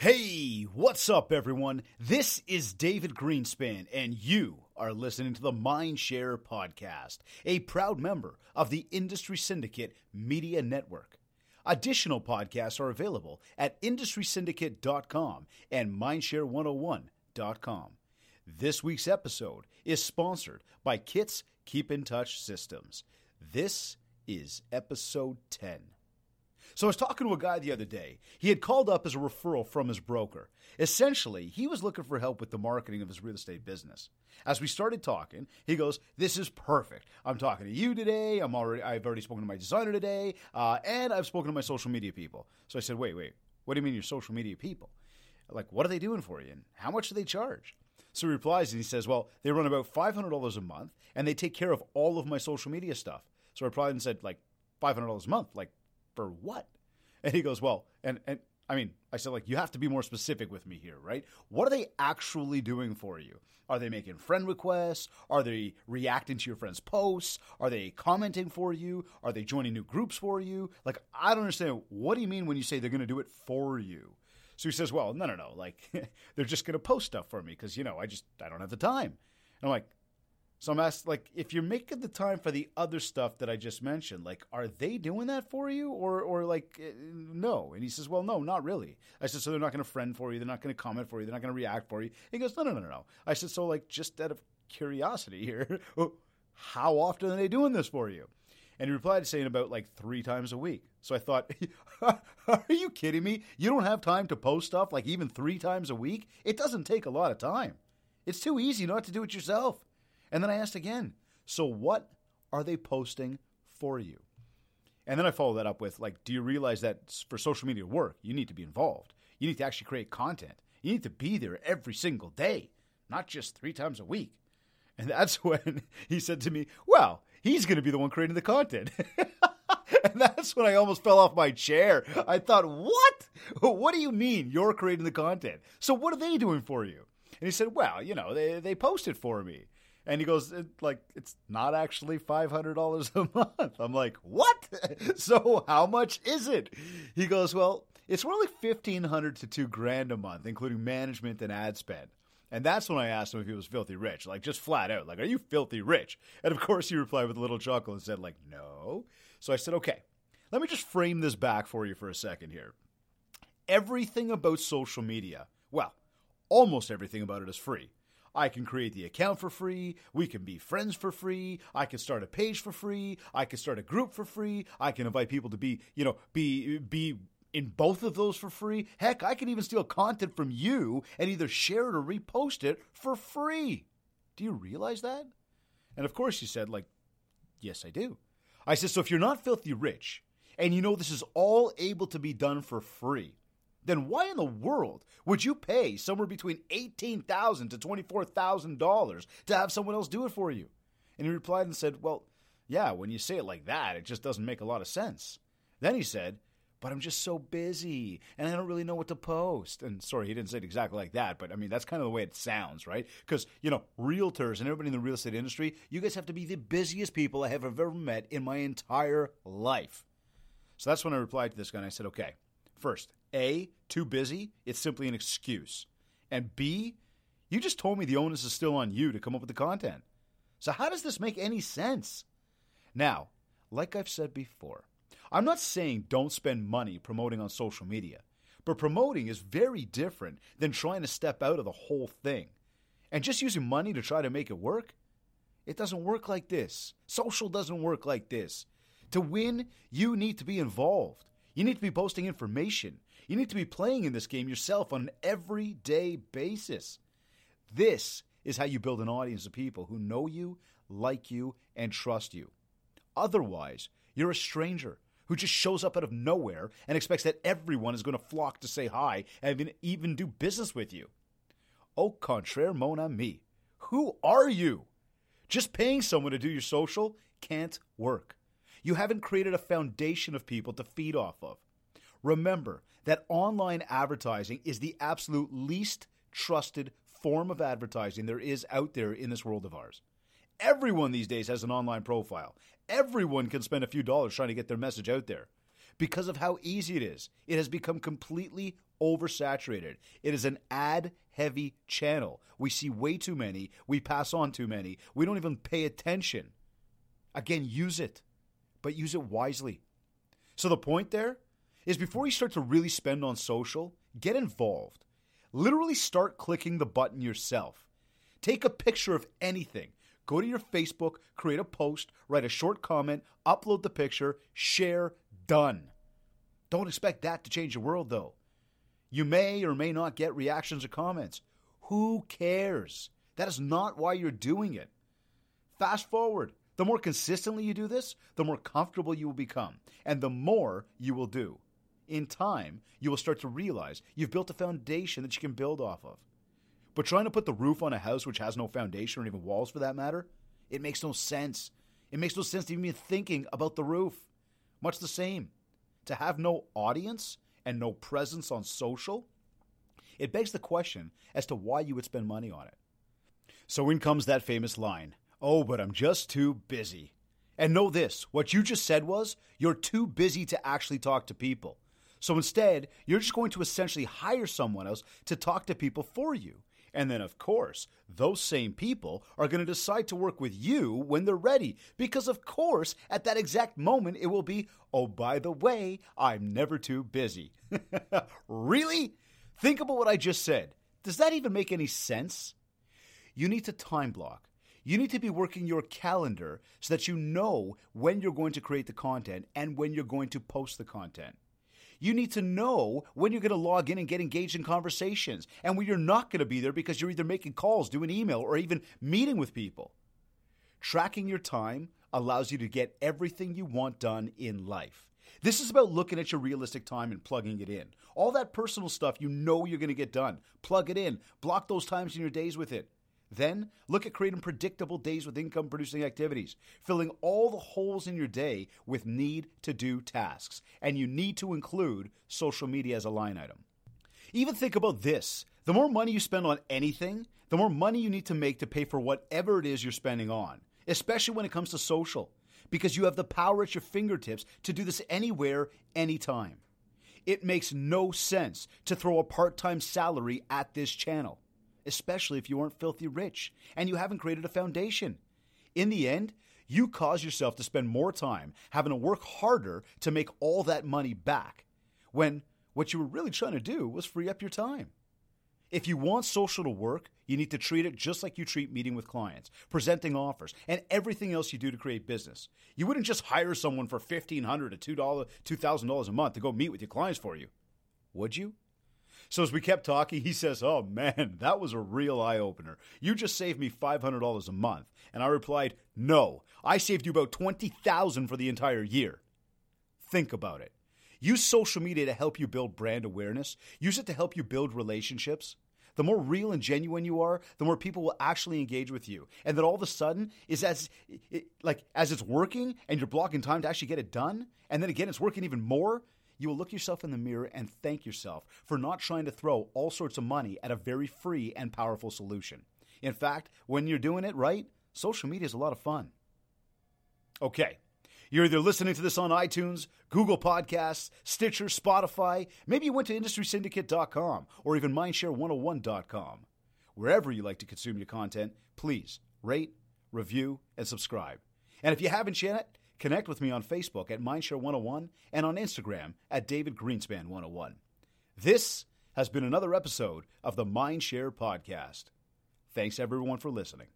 Hey, what's up, everyone? This is David Greenspan, and you are listening to the Mindshare Podcast, a proud member of the Industry Syndicate Media Network. Additional podcasts are available at industrysyndicate.com and mindshare101.com. This week's episode is sponsored by Kits Keep in Touch Systems. This is episode 10. So I was talking to a guy the other day. He had called up as a referral from his broker. Essentially, he was looking for help with the marketing of his real estate business. As we started talking, he goes, "This is perfect. I'm talking to you today. I'm already. I've already spoken to my designer today, uh, and I've spoken to my social media people." So I said, "Wait, wait. What do you mean your social media people? Like, what are they doing for you, and how much do they charge?" So he replies and he says, Well, they run about $500 a month and they take care of all of my social media stuff. So I replied and said, Like, $500 a month? Like, for what? And he goes, Well, and, and I mean, I said, like, you have to be more specific with me here, right? What are they actually doing for you? Are they making friend requests? Are they reacting to your friends' posts? Are they commenting for you? Are they joining new groups for you? Like, I don't understand. What do you mean when you say they're going to do it for you? So he says, Well, no, no, no. Like, they're just going to post stuff for me because, you know, I just, I don't have the time. And I'm like, so I'm asked, like, if you're making the time for the other stuff that I just mentioned, like, are they doing that for you, or, or like, uh, no? And he says, well, no, not really. I said, so they're not going to friend for you, they're not going to comment for you, they're not going to react for you. He goes, no, no, no, no, no. I said, so like, just out of curiosity here, how often are they doing this for you? And he replied saying about like three times a week. So I thought, are you kidding me? You don't have time to post stuff like even three times a week? It doesn't take a lot of time. It's too easy not to do it yourself. And then I asked again, so what are they posting for you? And then I follow that up with, like, do you realize that for social media to work, you need to be involved? You need to actually create content. You need to be there every single day, not just three times a week. And that's when he said to me, well, he's going to be the one creating the content. and that's when I almost fell off my chair. I thought, what? What do you mean you're creating the content? So what are they doing for you? And he said, well, you know, they, they post it for me. And he goes, it, like, it's not actually $500 a month. I'm like, what? so how much is it? He goes, well, it's more like 1500 to two grand a month, including management and ad spend. And that's when I asked him if he was filthy rich, like just flat out, like, are you filthy rich? And of course, he replied with a little chuckle and said, like, no. So I said, okay, let me just frame this back for you for a second here. Everything about social media, well, almost everything about it is free. I can create the account for free. We can be friends for free. I can start a page for free. I can start a group for free. I can invite people to be, you know, be be in both of those for free. Heck, I can even steal content from you and either share it or repost it for free. Do you realize that? And of course, you said, like, yes, I do. I said, so if you're not filthy rich and you know this is all able to be done for free, then why in the world would you pay somewhere between 18,000 to $24,000 to have someone else do it for you? And he replied and said, Well, yeah, when you say it like that, it just doesn't make a lot of sense. Then he said, but I'm just so busy and I don't really know what to post. And sorry, he didn't say it exactly like that, but I mean, that's kind of the way it sounds, right? Because, you know, realtors and everybody in the real estate industry, you guys have to be the busiest people I have ever met in my entire life. So that's when I replied to this guy and I said, okay, first, A, too busy, it's simply an excuse. And B, you just told me the onus is still on you to come up with the content. So how does this make any sense? Now, like I've said before, I'm not saying don't spend money promoting on social media, but promoting is very different than trying to step out of the whole thing. And just using money to try to make it work, it doesn't work like this. Social doesn't work like this. To win, you need to be involved. You need to be posting information. You need to be playing in this game yourself on an everyday basis. This is how you build an audience of people who know you, like you, and trust you. Otherwise, you're a stranger who just shows up out of nowhere and expects that everyone is going to flock to say hi and even do business with you. Au contraire, mon ami. Who are you? Just paying someone to do your social can't work. You haven't created a foundation of people to feed off of. Remember that online advertising is the absolute least trusted form of advertising there is out there in this world of ours. Everyone these days has an online profile. Everyone can spend a few dollars trying to get their message out there. Because of how easy it is, it has become completely oversaturated. It is an ad heavy channel. We see way too many. We pass on too many. We don't even pay attention. Again, use it, but use it wisely. So the point there is before you start to really spend on social, get involved. Literally start clicking the button yourself. Take a picture of anything. Go to your Facebook, create a post, write a short comment, upload the picture, share, done. Don't expect that to change the world, though. You may or may not get reactions or comments. Who cares? That is not why you're doing it. Fast forward. The more consistently you do this, the more comfortable you will become, and the more you will do. In time, you will start to realize you've built a foundation that you can build off of. But trying to put the roof on a house which has no foundation or even walls for that matter, it makes no sense. It makes no sense to even be thinking about the roof. Much the same. To have no audience and no presence on social, it begs the question as to why you would spend money on it. So in comes that famous line Oh, but I'm just too busy. And know this what you just said was you're too busy to actually talk to people. So instead, you're just going to essentially hire someone else to talk to people for you. And then, of course, those same people are going to decide to work with you when they're ready. Because, of course, at that exact moment, it will be, oh, by the way, I'm never too busy. really? Think about what I just said. Does that even make any sense? You need to time block. You need to be working your calendar so that you know when you're going to create the content and when you're going to post the content. You need to know when you're going to log in and get engaged in conversations and when you're not going to be there because you're either making calls, doing email, or even meeting with people. Tracking your time allows you to get everything you want done in life. This is about looking at your realistic time and plugging it in. All that personal stuff you know you're going to get done. Plug it in. Block those times in your days with it. Then look at creating predictable days with income producing activities, filling all the holes in your day with need to do tasks. And you need to include social media as a line item. Even think about this the more money you spend on anything, the more money you need to make to pay for whatever it is you're spending on, especially when it comes to social, because you have the power at your fingertips to do this anywhere, anytime. It makes no sense to throw a part time salary at this channel especially if you aren't filthy rich and you haven't created a foundation. In the end, you cause yourself to spend more time having to work harder to make all that money back when what you were really trying to do was free up your time. If you want social to work, you need to treat it just like you treat meeting with clients, presenting offers, and everything else you do to create business. You wouldn't just hire someone for 1,500 to $2, $2,000 a month to go meet with your clients for you, would you? So as we kept talking, he says, Oh man, that was a real eye opener. You just saved me $500 a month. And I replied, No, I saved you about 20000 for the entire year. Think about it. Use social media to help you build brand awareness, use it to help you build relationships. The more real and genuine you are, the more people will actually engage with you. And then all of a sudden, is as it, like as it's working and you're blocking time to actually get it done, and then again it's working even more, you will look yourself in the mirror and thank yourself for not trying to throw all sorts of money at a very free and powerful solution. In fact, when you're doing it right, social media is a lot of fun. Okay. You're either listening to this on iTunes, Google Podcasts, Stitcher, Spotify. Maybe you went to IndustrySyndicate.com or even MindShare101.com. Wherever you like to consume your content, please rate, review, and subscribe. And if you haven't yet, Connect with me on Facebook at Mindshare101 and on Instagram at David Greenspan101. This has been another episode of the Mindshare Podcast. Thanks everyone for listening.